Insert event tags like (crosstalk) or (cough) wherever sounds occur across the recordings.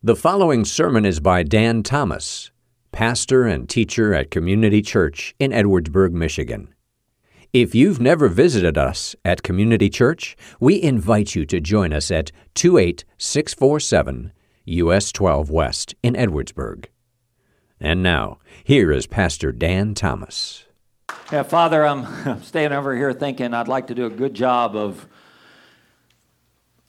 The following sermon is by Dan Thomas, pastor and teacher at Community Church in Edwardsburg, Michigan. If you've never visited us at Community Church, we invite you to join us at 28647 US 12 West in Edwardsburg. And now, here is Pastor Dan Thomas. Yeah, Father, I'm (laughs) staying over here thinking I'd like to do a good job of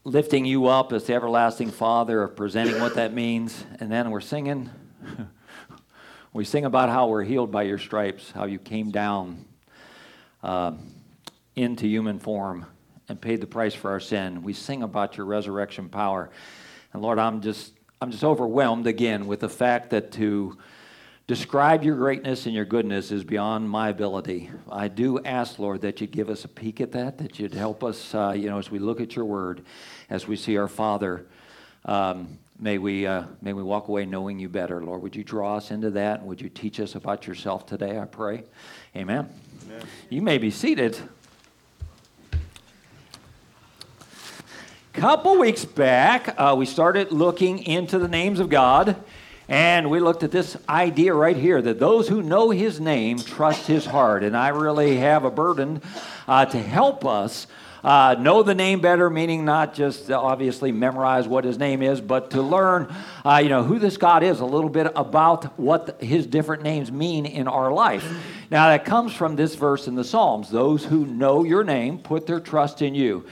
lifting you up as the everlasting Father, of presenting what that means. And then we're singing. (laughs) we sing about how we're healed by your stripes, how you came down uh, into human form and paid the price for our sin. We sing about your resurrection power. And Lord, I'm just I'm just overwhelmed again with the fact that to describe your greatness and your goodness is beyond my ability. I do ask, Lord, that you give us a peek at that, that you'd help us, uh, you know, as we look at your word, as we see our Father. Um, may we uh, may we walk away knowing you better, Lord. Would you draw us into that, and would you teach us about yourself today? I pray. Amen. Amen. You may be seated. Couple weeks back, uh, we started looking into the names of God. And we looked at this idea right here that those who know his name trust his heart. And I really have a burden uh, to help us uh, know the name better, meaning not just uh, obviously memorize what his name is, but to learn, uh, you know, who this God is, a little bit about what his different names mean in our life. Now, that comes from this verse in the Psalms those who know your name put their trust in you.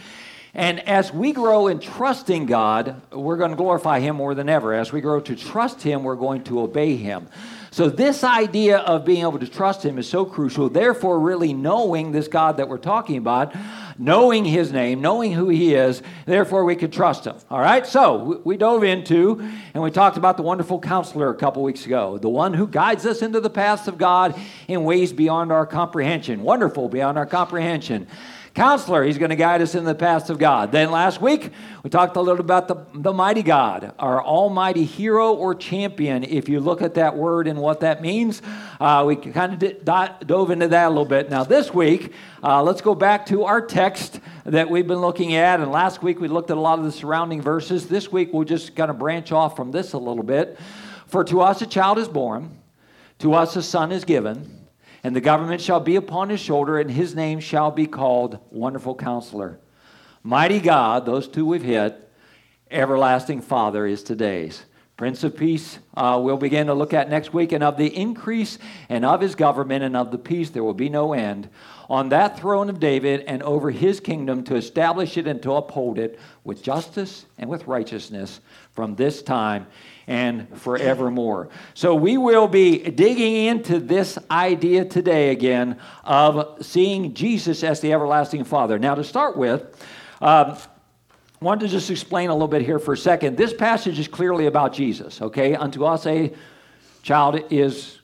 And as we grow in trusting God, we're going to glorify Him more than ever. As we grow to trust Him, we're going to obey Him. So, this idea of being able to trust Him is so crucial. Therefore, really knowing this God that we're talking about, knowing His name, knowing who He is, therefore we can trust Him. All right? So, we dove into and we talked about the wonderful counselor a couple weeks ago, the one who guides us into the paths of God in ways beyond our comprehension. Wonderful, beyond our comprehension. Counselor, he's going to guide us in the paths of God. Then last week, we talked a little about the, the mighty God, our almighty hero or champion. If you look at that word and what that means, uh, we kind of dove into that a little bit. Now, this week, uh, let's go back to our text that we've been looking at. And last week, we looked at a lot of the surrounding verses. This week, we'll just kind of branch off from this a little bit. For to us a child is born, to us a son is given and the government shall be upon his shoulder, and his name shall be called Wonderful Counselor. Mighty God, those two we've hit, Everlasting Father is today's. Prince of Peace, uh, we'll begin to look at next week, and of the increase and of his government and of the peace there will be no end on that throne of David and over his kingdom to establish it and to uphold it with justice and with righteousness from this time and forevermore. So we will be digging into this idea today again of seeing Jesus as the everlasting Father. Now, to start with, um, I wanted to just explain a little bit here for a second. This passage is clearly about Jesus, okay? Unto us a child is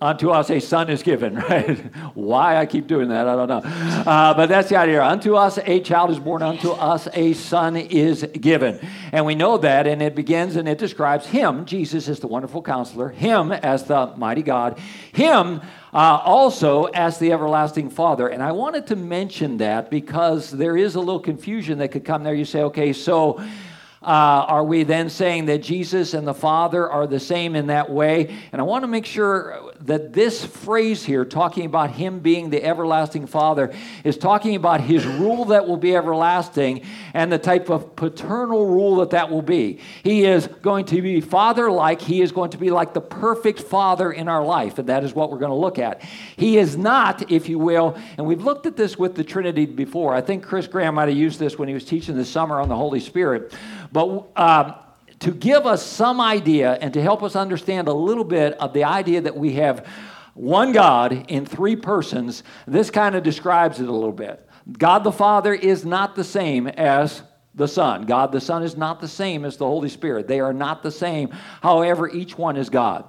Unto us a son is given, (laughs) right? Why I keep doing that, I don't know. Uh, but that's the idea. Unto us a child is born, unto us a son is given. And we know that, and it begins and it describes him, Jesus as the wonderful counselor, him as the mighty God, him uh, also as the everlasting Father. And I wanted to mention that because there is a little confusion that could come there. You say, okay, so uh, are we then saying that Jesus and the Father are the same in that way? And I want to make sure that this phrase here, talking about Him being the everlasting Father, is talking about His rule that will be everlasting and the type of paternal rule that that will be. He is going to be Father like, He is going to be like the perfect Father in our life, and that is what we're going to look at. He is not, if you will, and we've looked at this with the Trinity before. I think Chris Graham might have used this when he was teaching this summer on the Holy Spirit. But um, to give us some idea and to help us understand a little bit of the idea that we have one God in three persons, this kind of describes it a little bit. God the Father is not the same as the Son. God the Son is not the same as the Holy Spirit. They are not the same. However, each one is God.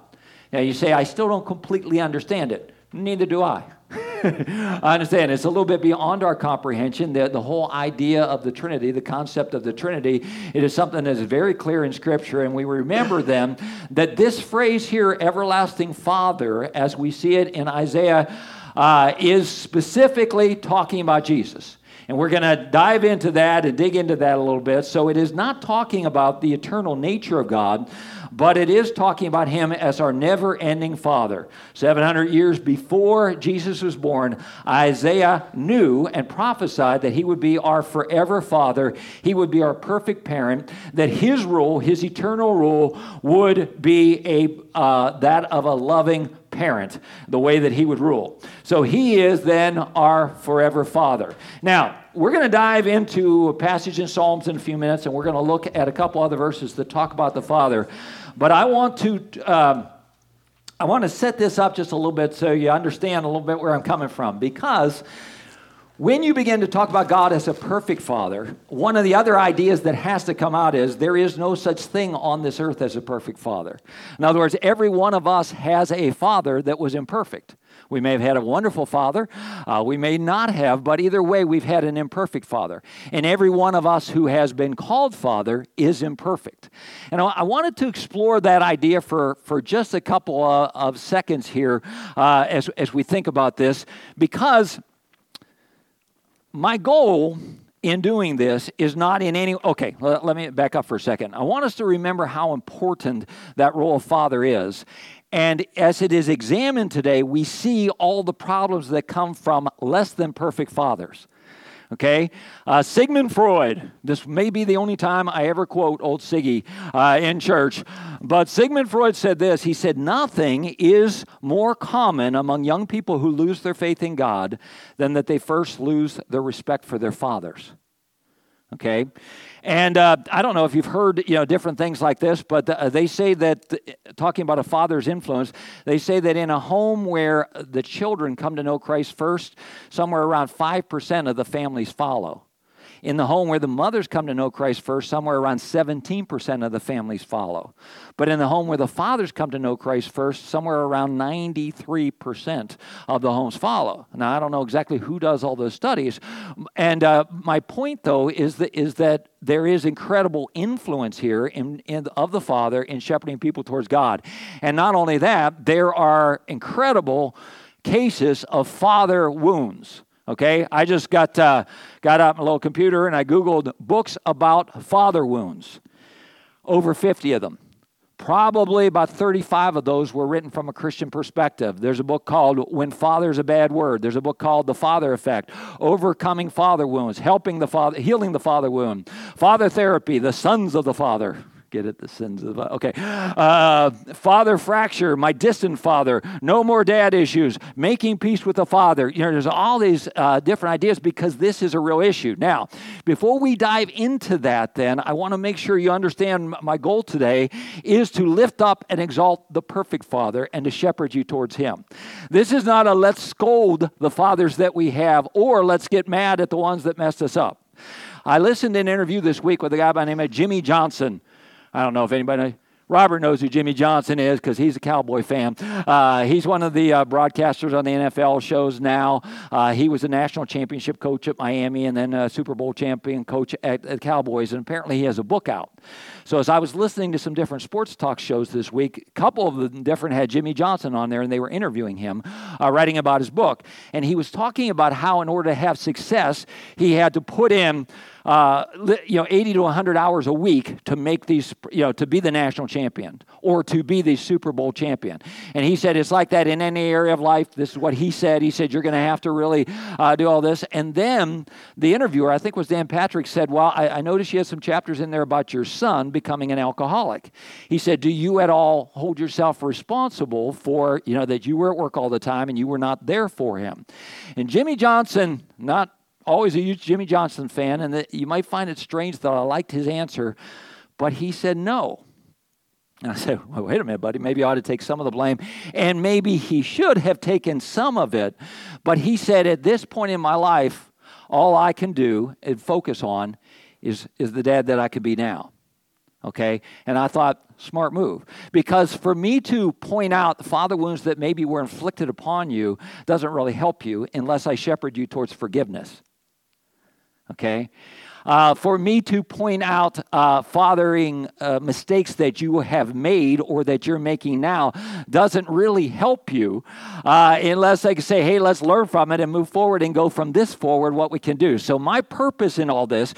Now you say, I still don't completely understand it. Neither do I. I understand it's a little bit beyond our comprehension. The, the whole idea of the Trinity, the concept of the Trinity, it is something that is very clear in Scripture, and we remember then that this phrase here, everlasting Father, as we see it in Isaiah, uh, is specifically talking about Jesus. And we're going to dive into that and dig into that a little bit. So it is not talking about the eternal nature of God, but it is talking about him as our never ending Father. 700 years before Jesus was born, Isaiah knew and prophesied that he would be our forever Father. He would be our perfect parent, that his rule, his eternal rule, would be a, uh, that of a loving parent, the way that he would rule. So he is then our forever Father. Now, we're going to dive into a passage in Psalms in a few minutes, and we're going to look at a couple other verses that talk about the Father. But I want to. Um, I want to set this up just a little bit so you understand a little bit where I'm coming from. Because when you begin to talk about God as a perfect father, one of the other ideas that has to come out is there is no such thing on this earth as a perfect father. In other words, every one of us has a father that was imperfect. We may have had a wonderful father, uh, we may not have, but either way, we've had an imperfect father. And every one of us who has been called father is imperfect. And I wanted to explore that idea for, for just a couple of, of seconds here uh, as, as we think about this, because my goal in doing this is not in any okay let, let, me back up for a second i want us to remember how important that role of father is and as it is examined today, we see all the problems that come from less than perfect fathers. Okay? Uh, Sigmund Freud, this may be the only time I ever quote old Siggy uh, in church, but Sigmund Freud said this. He said, Nothing is more common among young people who lose their faith in God than that they first lose their respect for their fathers. Okay? And uh, I don't know if you've heard you know different things like this, but uh, they say that talking about a father's influence, they say that in a home where the children come to know Christ first, somewhere around five percent of the families follow. In the home where the mothers come to know Christ first, somewhere around 17% of the families follow. But in the home where the fathers come to know Christ first, somewhere around 93% of the homes follow. Now, I don't know exactly who does all those studies. And uh, my point, though, is that, is that there is incredible influence here in, in, of the Father in shepherding people towards God. And not only that, there are incredible cases of father wounds. Okay, I just got uh, got out my little computer and I googled books about father wounds. Over 50 of them. Probably about 35 of those were written from a Christian perspective. There's a book called When Father's a Bad Word. There's a book called The Father Effect, Overcoming Father Wounds, Helping the Father, Healing the Father Wound, Father Therapy, The Sons of the Father. Get it? The sins of okay. Uh, father fracture, my distant father. No more dad issues. Making peace with the father. You know, there's all these uh, different ideas because this is a real issue. Now, before we dive into that, then I want to make sure you understand my goal today is to lift up and exalt the perfect father and to shepherd you towards him. This is not a let's scold the fathers that we have or let's get mad at the ones that messed us up. I listened to an interview this week with a guy by the name of Jimmy Johnson. I don't know if anybody Robert knows who Jimmy Johnson is because he's a Cowboy fan. Uh, he's one of the uh, broadcasters on the NFL shows now. Uh, he was a national championship coach at Miami and then a Super Bowl champion coach at, the Cowboys, and apparently he has a book out. So as I was listening to some different sports talk shows this week, a couple of them different had Jimmy Johnson on there, and they were interviewing him, uh, writing about his book, and he was talking about how in order to have success, he had to put in uh, you know, 80 to 100 hours a week to make these, you know, to be the national champion or to be the Super Bowl champion. And he said it's like that in any area of life. This is what he said. He said you're going to have to really uh, do all this. And then the interviewer, I think was Dan Patrick, said, "Well, I, I noticed you had some chapters in there about your son becoming an alcoholic." He said, "Do you at all hold yourself responsible for, you know, that you were at work all the time and you were not there for him?" And Jimmy Johnson, not always a huge Jimmy Johnson fan, and you might find it strange that I liked his answer, but he said no. And I said, well, wait a minute, buddy, maybe I ought to take some of the blame. And maybe he should have taken some of it. But he said, at this point in my life, all I can do and focus on is, is the dad that I could be now. Okay? And I thought, smart move. Because for me to point out the father wounds that maybe were inflicted upon you doesn't really help you unless I shepherd you towards forgiveness. Okay? uh, for me to point out uh, fathering uh, mistakes that you have made or that you're making now doesn't really help you uh, unless I can say, hey, let's learn from it and move forward and go from this forward what we can do. So, my purpose in all this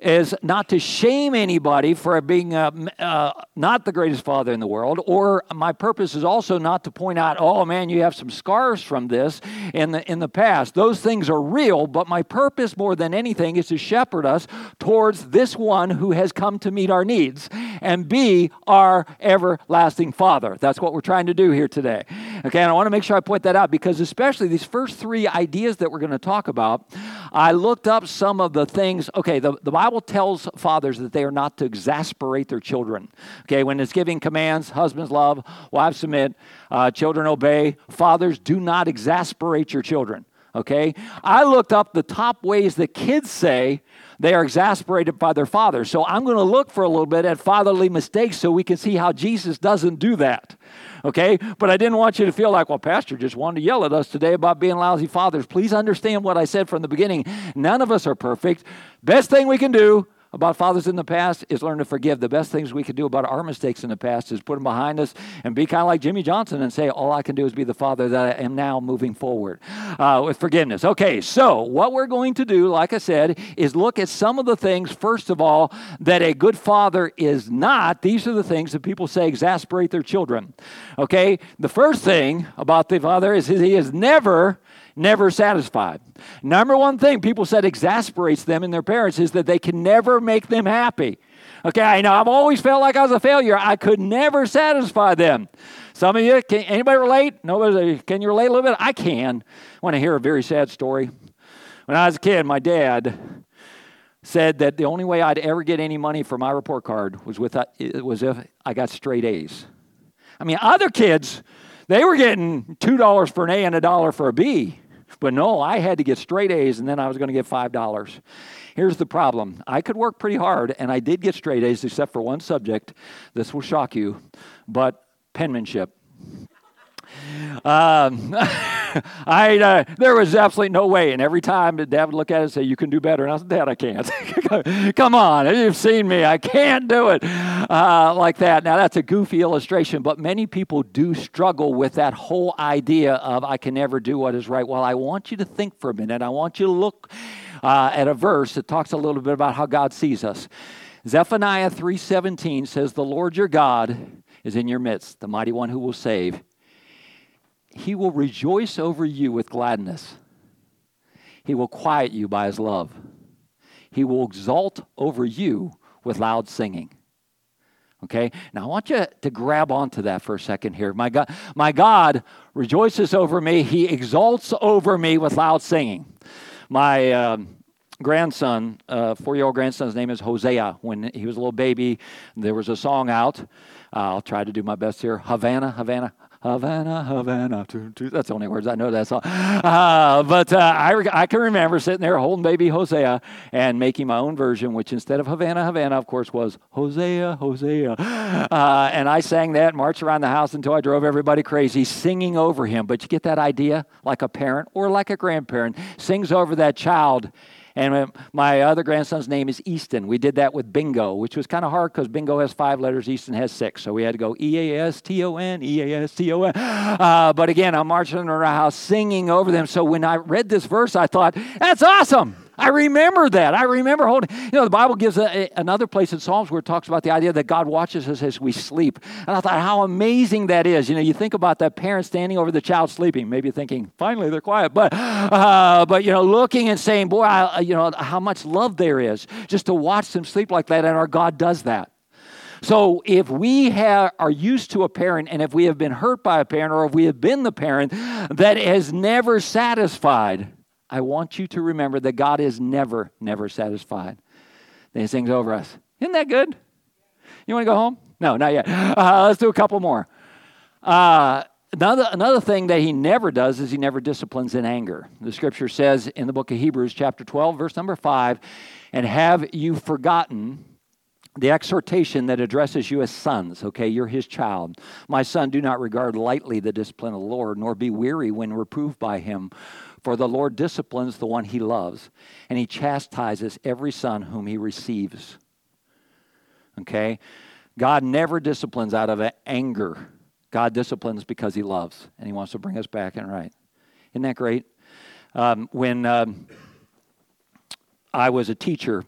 is not to shame anybody for being uh, uh, not the greatest father in the world, or my purpose is also not to point out, oh man, you have some scars from this in the in the past. Those things are real, but my purpose more than anything is to shepherd us towards this one who has come to meet our needs and be our everlasting Father. That's what we're trying to do here today. Okay, and I want to make sure I point that out because especially these first three ideas that we're going to talk about, I looked up some of the things. Okay, the, the Bible Bible tells fathers that they are not to exasperate their children. Okay, when it's giving commands, husbands love, wives submit, uh, children obey. Fathers, do not exasperate your children. Okay, I looked up the top ways that kids say they are exasperated by their father. So I'm going to look for a little bit at fatherly mistakes so we can see how Jesus doesn't do that okay? But I didn't want you to feel like, well, Pastor just wanted to yell at us today about being lousy fathers. Please understand what I said from the beginning. None of us are perfect. Best thing we can do about fathers in the past is learn to forgive. The best things we can do about our mistakes in the past is put them behind us and be kind of like Jimmy Johnson and say, All I can do is be the father that I am now moving forward uh, with forgiveness. Okay, so what we're going to do, like I said, is look at some of the things, first of all, that a good father is not. These are the things that people say exasperate their children. Okay, the first thing about the father is he is never never satisfied. Number one thing people said exasperates them in their parents is that they can never make them happy. Okay, I know I've always felt like I was a failure. I could never satisfy them. Some of you, can anybody relate? Nobody, can you relate a little bit? I can. I want to hear a very sad story. When I was a kid, my dad said that the only way I'd ever get any money for my report card was with it was if I got straight A's. I mean, other kids, they were getting two dollars for an A and a dollar for a B. But no, I had to get straight A's and then I was going to get $5. Here's the problem I could work pretty hard and I did get straight A's except for one subject. This will shock you, but penmanship. Um, (laughs) (laughs) I uh, there was absolutely no way, and every time Dad would look at it and say, "You can do better," and I said, "Dad, I can't. (laughs) Come on, you've seen me. I can't do it uh, like that." Now that's a goofy illustration, but many people do struggle with that whole idea of "I can never do what is right." Well, I want you to think for a minute. I want you to look uh, at a verse that talks a little bit about how God sees us. Zephaniah 3:17 says, "The Lord your God is in your midst, the mighty one who will save." He will rejoice over you with gladness. He will quiet you by his love. He will exalt over you with loud singing. Okay? Now I want you to grab onto that for a second here. My God, my God rejoices over me. He exalts over me with loud singing. My um, grandson, uh, four-year-old grandson's name is Hosea. When he was a little baby, there was a song out. Uh, I'll try to do my best here. Havana, Havana, Havana, Havana. That's the only words I know that song. Uh, but uh, I, I can remember sitting there holding baby Hosea and making my own version, which instead of Havana, Havana, of course, was Hosea, Hosea. Uh, and I sang that, marched around the house until I drove everybody crazy, singing over him. But you get that idea? Like a parent or like a grandparent sings over that child and my other grandson's name is Easton. We did that with bingo, which was kind of hard because bingo has five letters, Easton has six. So we had to go E A S T O N, E A S T O N. Uh, but again, I'm marching around our house singing over them. So when I read this verse, I thought, that's awesome. I remember that. I remember holding. You know, the Bible gives a, a, another place in Psalms where it talks about the idea that God watches us as we sleep. And I thought how amazing that is. You know, you think about that parent standing over the child sleeping, maybe thinking, finally they're quiet. But, uh, but you know, looking and saying, boy, I, you know, how much love there is just to watch them sleep like that. And our God does that. So if we have, are used to a parent and if we have been hurt by a parent or if we have been the parent that has never satisfied, I want you to remember that God is never, never satisfied. He sings over us. Isn't that good? You want to go home? No, not yet. Uh, let's do a couple more. Uh, another, another thing that he never does is he never disciplines in anger. The scripture says in the book of Hebrews, chapter 12, verse number 5, and have you forgotten the exhortation that addresses you as sons, okay, you're his child. My son, do not regard lightly the discipline of the Lord, nor be weary when reproved by him. For the Lord disciplines the one he loves, and he chastises every son whom he receives. Okay? God never disciplines out of anger. God disciplines because he loves, and he wants to bring us back and right. Isn't that great? Um, when um, I was a teacher,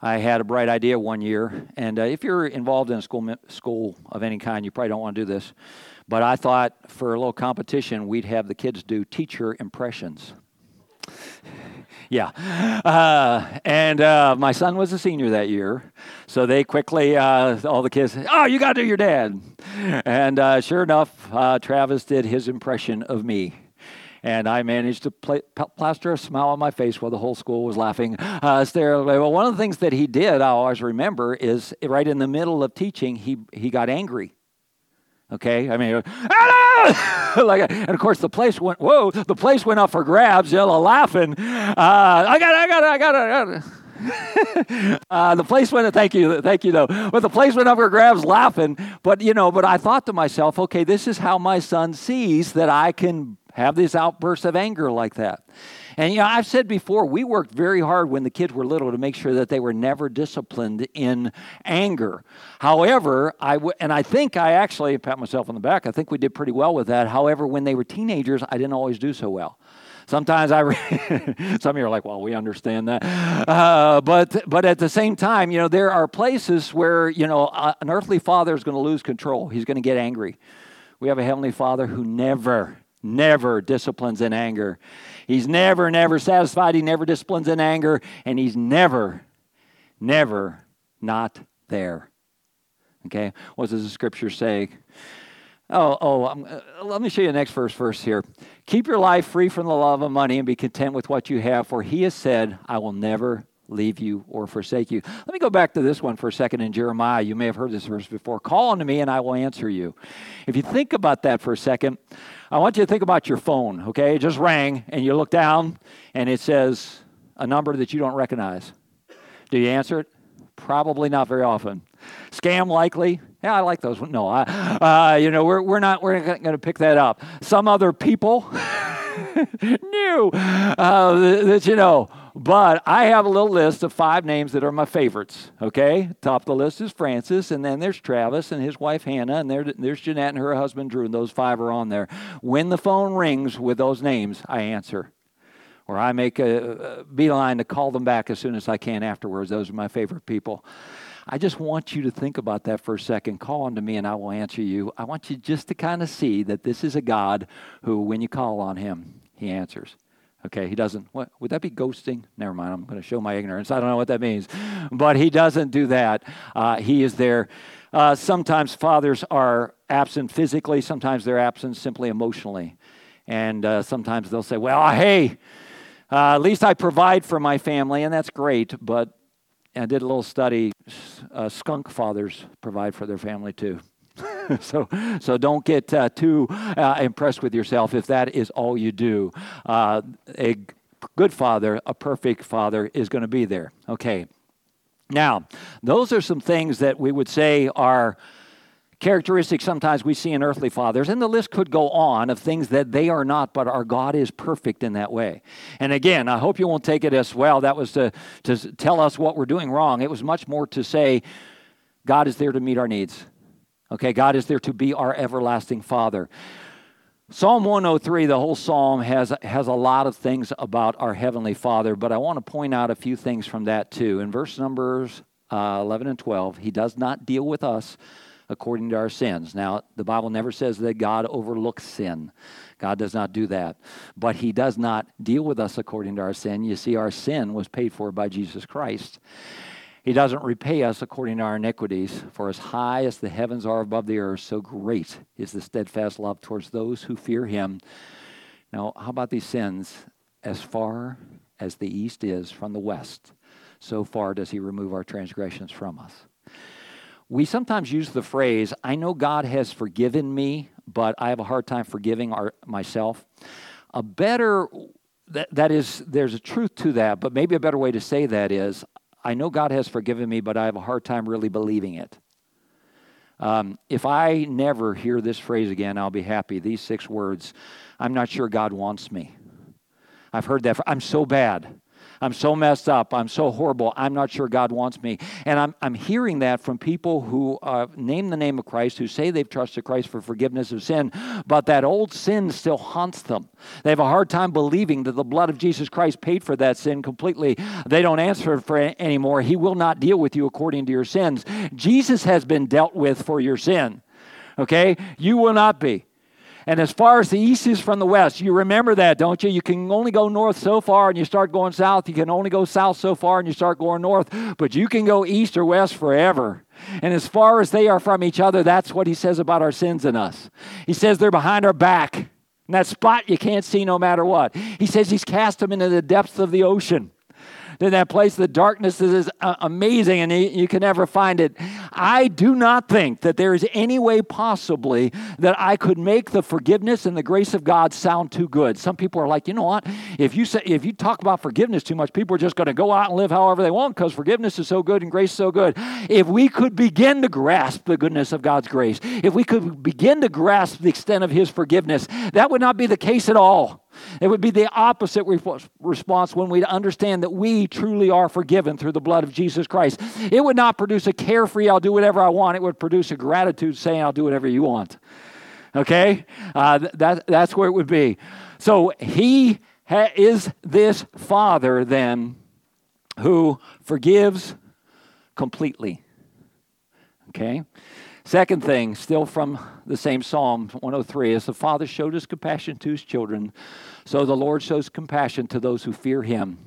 I had a bright idea one year, and uh, if you're involved in a school school of any kind, you probably don't want to do this. But I thought for a little competition, we'd have the kids do teacher impressions. (laughs) yeah. Uh, and uh, my son was a senior that year. So they quickly, uh, all the kids, oh, you got to do your dad. And uh, sure enough, uh, Travis did his impression of me and I managed to play, plaster a smile on my face while the whole school was laughing uh. Well, one of the things that he did, I always remember, is right in the middle of teaching, he, he got angry. Okay, I mean, (laughs) like, and of course the place went. Whoa, the place went up for grabs. Yellow laughing. Uh, I got, it, I got, it, I got, it, I got it. (laughs) uh, the place went. Thank you, thank you, though. But the place went up for grabs, laughing. But you know, but I thought to myself, okay, this is how my son sees that I can have these outbursts of anger like that. And you know, I've said before, we worked very hard when the kids were little to make sure that they were never disciplined in anger. However, I w- and I think I actually pat myself on the back. I think we did pretty well with that. However, when they were teenagers, I didn't always do so well. Sometimes I, re- (laughs) some of you are like, well, we understand that, uh, but but at the same time, you know, there are places where you know an earthly father is going to lose control. He's going to get angry. We have a heavenly Father who never never disciplines in anger. He's never, never satisfied. He never disciplines in anger. And he's never, never not there. Okay? What does the scripture say? Oh, oh, uh, let me show you the next verse first here. Keep your life free from the love of money and be content with what you have, for he has said, I will never leave you or forsake you. Let me go back to this one for a second in Jeremiah. You may have heard this verse before. Call unto me and I will answer you. If you think about that for a second, I want you to think about your phone, okay? It just rang, and you look down, and it says a number that you don't recognize. Do you answer it? Probably not very often. Scam likely. Yeah, I like those. No, I, uh, you know, we're, we're not we're going to pick that up. Some other people (laughs) new uh, that you know but I have a little list of five names that are my favorites. Okay, top of the list is Francis, and then there's Travis and his wife Hannah, and there, there's Jeanette and her husband Drew, and those five are on there. When the phone rings with those names, I answer, or I make a, a beeline to call them back as soon as I can afterwards. Those are my favorite people. I just want you to think about that for a second. Call on to me and I will answer you. I want you just to kind of see that this is a God who, when you call on him, he answers. Okay, he doesn't. What would that be ghosting? Never mind. I'm going to show my ignorance. I don't know what that means, but he doesn't do that. Uh, he is there. Uh, sometimes fathers are absent physically. Sometimes they're absent simply emotionally, and uh, sometimes they'll say, "Well, hey, uh, at least I provide for my family, and that's great." But I did a little study. Uh, skunk fathers provide for their family too. (laughs) so, so don't get uh, too uh, impressed with yourself if that is all you do. Uh, a good father, a perfect father, is going to be there. Okay. Now, those are some things that we would say are characteristics sometimes we see in earthly fathers, and the list could go on of things that they are not, but our God is perfect in that way. And again, I hope you won't take it as well, that was to, to tell us what we're doing wrong. It was much more to say, God is there to meet our needs. Okay, God is there to be our everlasting Father. Psalm 103, the whole psalm has, has a lot of things about our Heavenly Father, but I want to point out a few things from that too. In verse numbers uh, 11 and 12, He does not deal with us according to our sins. Now, the Bible never says that God overlooks sin. God does not do that. But He does not deal with us according to our sin. You see, our sin was paid for by Jesus Christ. He doesn't repay us according to our iniquities, for as high as the heavens are above the earth, so great is the steadfast love towards those who fear him. Now, how about these sins? As far as the east is from the west, so far does he remove our transgressions from us. We sometimes use the phrase, I know God has forgiven me, but I have a hard time forgiving our, myself. A better that, that is there's a truth to that but maybe a better way to say that is I know God has forgiven me, but I have a hard time really believing it. Um, if I never hear this phrase again, I'll be happy. These six words I'm not sure God wants me. I've heard that. I'm so bad. I'm so messed up. I'm so horrible. I'm not sure God wants me. And I'm, I'm hearing that from people who uh, name the name of Christ, who say they've trusted Christ for forgiveness of sin, but that old sin still haunts them. They have a hard time believing that the blood of Jesus Christ paid for that sin completely. They don't answer for it anymore. He will not deal with you according to your sins. Jesus has been dealt with for your sin. Okay? You will not be. And as far as the east is from the west, you remember that, don't you? You can only go north so far and you start going south. You can only go south so far and you start going north. But you can go east or west forever. And as far as they are from each other, that's what he says about our sins in us. He says they're behind our back. In that spot you can't see no matter what. He says he's cast them into the depths of the ocean in that place. The darkness is uh, amazing and you can never find it. I do not think that there is any way possibly that I could make the forgiveness and the grace of God sound too good. Some people are like, you know what? If you say if you talk about forgiveness too much, people are just going to go out and live however they want because forgiveness is so good and grace is so good. If we could begin to grasp the goodness of God's grace, if we could begin to grasp the extent of His forgiveness, that would not be the case at all. It would be the opposite response when we understand that we truly are forgiven through the blood of Jesus Christ. It would not produce a carefree, I'll do whatever I want. It would produce a gratitude saying, I'll do whatever you want. Okay? Uh, that, that's where it would be. So he ha- is this Father then who forgives completely. Okay? Second thing, still from the same Psalm 103, is the Father showed his compassion to his children, so the Lord shows compassion to those who fear him.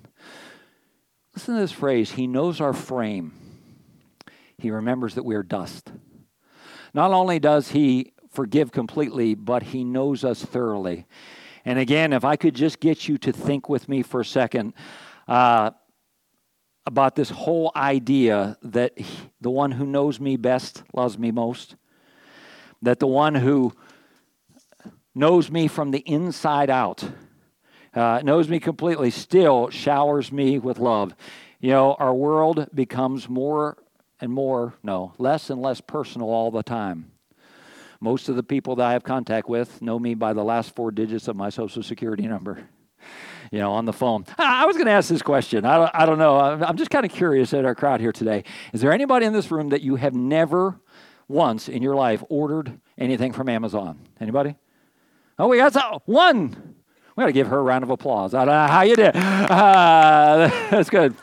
Listen to this phrase He knows our frame, He remembers that we are dust. Not only does He forgive completely, but He knows us thoroughly. And again, if I could just get you to think with me for a second. Uh, about this whole idea that the one who knows me best loves me most, that the one who knows me from the inside out, uh, knows me completely, still showers me with love. You know, our world becomes more and more, no, less and less personal all the time. Most of the people that I have contact with know me by the last four digits of my social security number you know, on the phone. I was going to ask this question. I don't, I don't know. I'm just kind of curious at our crowd here today. Is there anybody in this room that you have never once in your life ordered anything from Amazon? Anybody? Oh, we got some, one. We got to give her a round of applause. I don't know how you did. Uh, (laughs) that's good.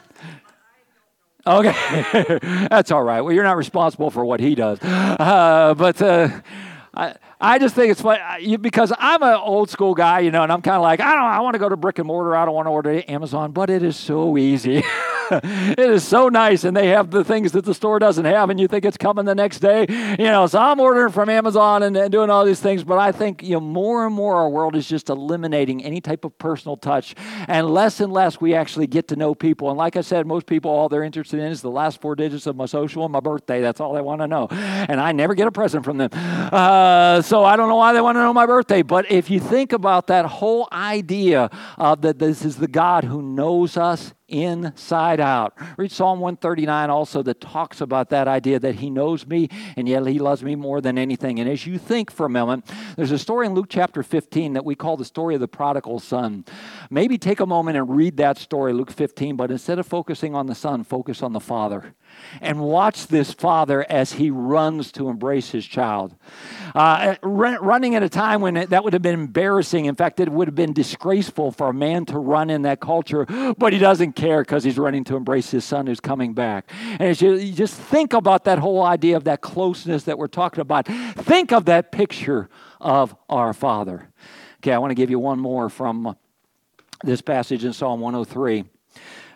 Okay, (laughs) that's all right. Well, you're not responsible for what he does, uh, but uh, I, I just think it's funny uh, because I'm an old school guy, you know, and I'm kind of like, I don't, I want to go to brick and mortar. I don't want to order Amazon, but it is so easy. (laughs) (laughs) it is so nice, and they have the things that the store doesn't have, and you think it's coming the next day. You know, so I'm ordering from Amazon and, and doing all these things, but I think you know more and more our world is just eliminating any type of personal touch, and less and less we actually get to know people. And like I said, most people all they're interested in is the last four digits of my social and my birthday. That's all they want to know, and I never get a present from them. Uh, so I don't know why they want to know my birthday. But if you think about that whole idea of that this is the God who knows us inside out. Read Psalm 139 also that talks about that idea that He knows me and yet He loves me more than anything. And as you think for a moment, there's a story in Luke chapter 15 that we call the story of the prodigal son. Maybe take a moment and read that story, Luke 15, but instead of focusing on the son, focus on the father and watch this father as he runs to embrace his child. Uh, running at a time when it, that would have been embarrassing. In fact, it would have been disgraceful for a man to run in that culture, but he doesn't because he's running to embrace his son who's coming back. And as you, you just think about that whole idea of that closeness that we're talking about, think of that picture of our father. Okay, I want to give you one more from this passage in Psalm 103.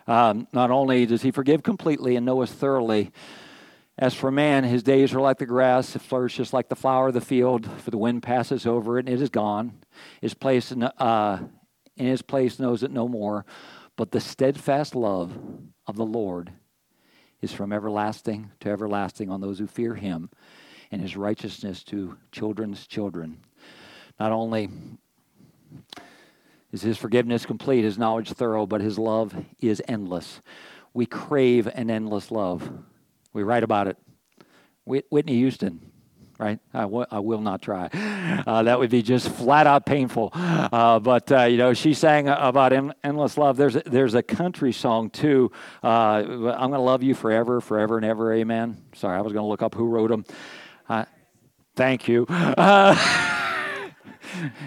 Um, not only does he forgive completely and know us thoroughly, as for man, his days are like the grass, it flourishes like the flower of the field, for the wind passes over it and it is gone. His place uh, in his place knows it no more. But the steadfast love of the Lord is from everlasting to everlasting on those who fear him, and his righteousness to children's children. Not only is his forgiveness complete, his knowledge thorough, but his love is endless. We crave an endless love. We write about it. Whitney Houston, right? I, w- I will not try. Uh, that would be just flat out painful. Uh, but, uh, you know, she sang about en- endless love. There's a, there's a country song, too. Uh, I'm going to love you forever, forever and ever. Amen. Sorry, I was going to look up who wrote them. Thank you. (laughs)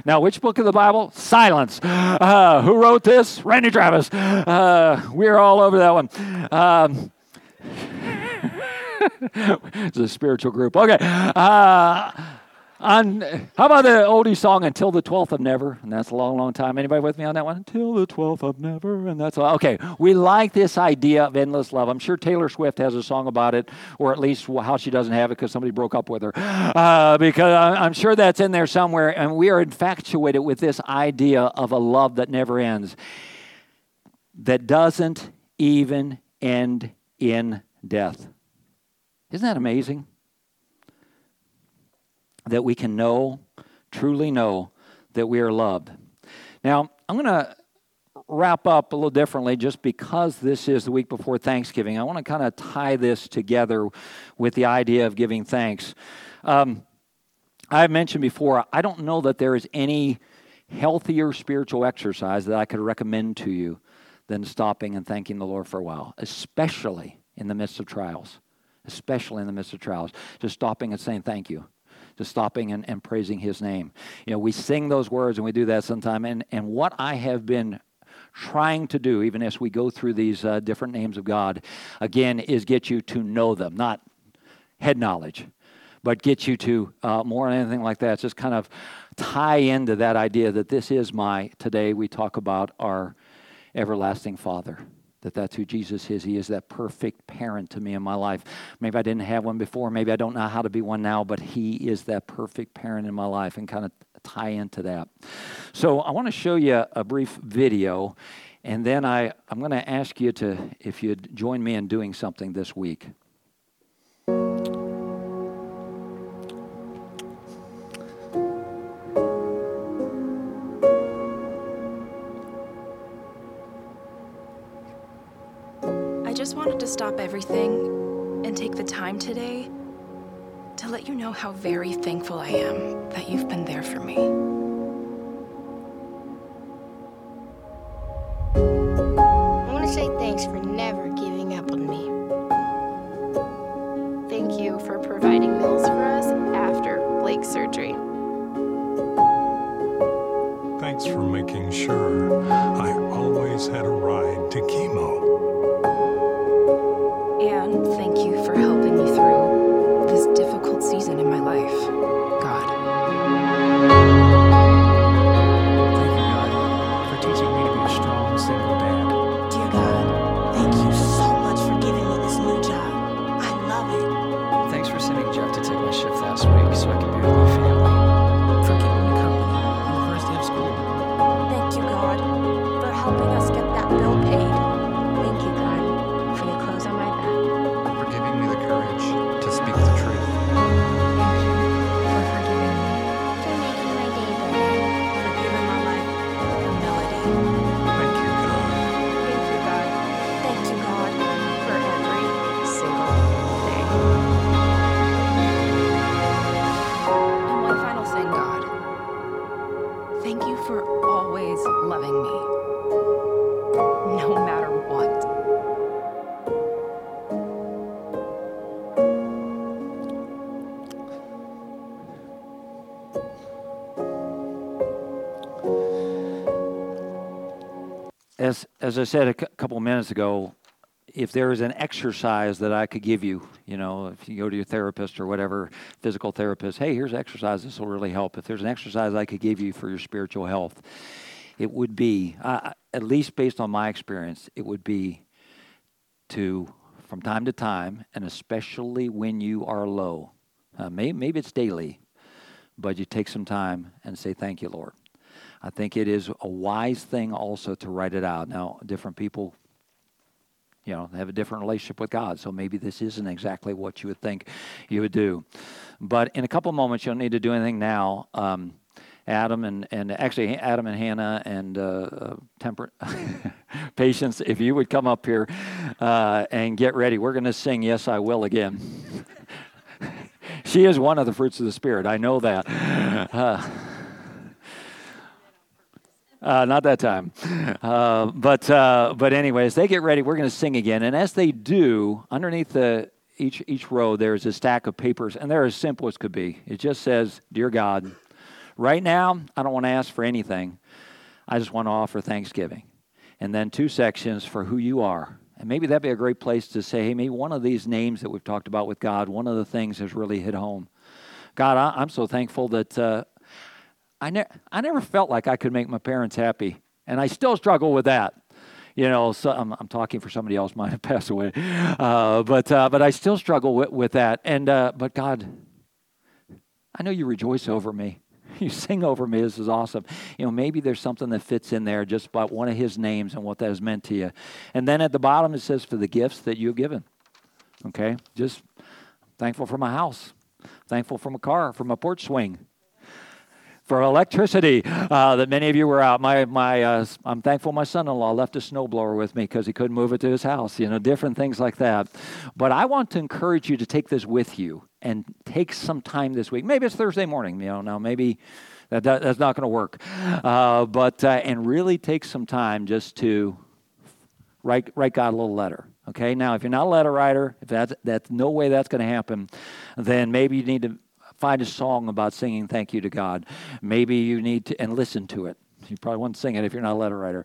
Now, which book of the Bible? Silence. Uh, who wrote this? Randy Travis. Uh, we're all over that one. Um, it's a spiritual group. Okay. Uh, on, how about the oldie song "Until the Twelfth of Never"? And that's a long, long time. Anybody with me on that one? Until the twelfth of never, and that's all. Okay, we like this idea of endless love. I'm sure Taylor Swift has a song about it, or at least how she doesn't have it because somebody broke up with her. Uh, because I'm sure that's in there somewhere, and we are infatuated with this idea of a love that never ends, that doesn't even end in death. Isn't that amazing? That we can know, truly know, that we are loved. Now, I'm going to wrap up a little differently just because this is the week before Thanksgiving. I want to kind of tie this together with the idea of giving thanks. Um, I've mentioned before, I don't know that there is any healthier spiritual exercise that I could recommend to you than stopping and thanking the Lord for a while, especially in the midst of trials especially in the midst of trials, just stopping and saying thank you, just stopping and, and praising his name. You know, we sing those words and we do that sometime. And, and what I have been trying to do, even as we go through these uh, different names of God, again, is get you to know them, not head knowledge, but get you to uh, more than anything like that. It's just kind of tie into that idea that this is my, today we talk about our everlasting Father that that's who Jesus is. He is that perfect parent to me in my life. Maybe I didn't have one before. Maybe I don't know how to be one now, but He is that perfect parent in my life and kind of tie into that. So I want to show you a brief video, and then I, I'm going to ask you to, if you'd join me in doing something this week. Just wanted to stop everything and take the time today to let you know how very thankful I am that you've been there for me. As, I said a couple of minutes ago, if there is an exercise that I could give you, you know, if you go to your therapist or whatever, physical therapist, hey, here's exercise, this will really help. If there's an exercise I could give you for your spiritual health, it would be, uh, at least based on my experience, it would be to, from time to time, and especially when you are low, uh, may, maybe it's daily, but you take some time and say, Thank you, Lord. I think it is a wise thing also to write it out. Now, different people, you know, have a different relationship with God, so maybe this isn't exactly what you would think you would do. But in a couple moments, you don't need to do anything now. Um, Adam and, and actually Adam and Hannah and uh, uh, temper (laughs) patience, if you would come up here uh, and get ready, we're going to sing "Yes I Will" again. (laughs) she is one of the fruits of the Spirit. I know that. (laughs) Uh, not that time. Uh, but, uh, but anyways, they get ready. We're going to sing again. And as they do, underneath the, each, each row, there's a stack of papers, and they're as simple as could be. It just says, Dear God, right now, I don't want to ask for anything. I just want to offer thanksgiving. And then two sections for who you are. And maybe that'd be a great place to say, hey, maybe one of these names that we've talked about with God, one of the things has really hit home. God, I, am so thankful that uh, I, ne- I never felt like I could make my parents happy, and I still struggle with that. You know, so I'm, I'm talking for somebody else (laughs) might have passed away, uh, but uh, but I still struggle with, with that. And uh, but God, I know you rejoice over me. (laughs) You sing over me. This is awesome. You know, maybe there's something that fits in there just by one of His names and what that has meant to you. And then at the bottom it says for the gifts that you've given. Okay, just thankful for my house, thankful for my car, for my porch swing for electricity uh, that many of you were out. My, my, uh, I'm thankful my son-in-law left a snowblower with me because he couldn't move it to his house. You know, different things like that. But I want to encourage you to take this with you and take some time this week. Maybe it's Thursday morning. You know, now maybe that, that that's not going to work. Uh, but uh, and really take some time just to write write God a little letter. Okay. Now, if you're not a letter writer, if that's that's no way that's going to happen, then maybe you need to find a song about singing thank you to God. Maybe you need to, and listen to it. You probably won't sing it if you're not a letter writer.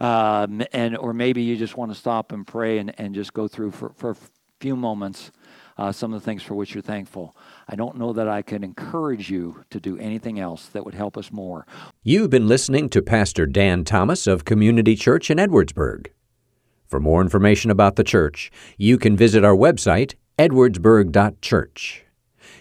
Um, and, or maybe you just want to stop and pray and, and just go through for, for a few moments uh, some of the things for which you're thankful. I don't know that I can encourage you to do anything else that would help us more. You've been listening to Pastor Dan Thomas of Community Church in Edwardsburg. For more information about the church, you can visit our website, edwardsburg.church.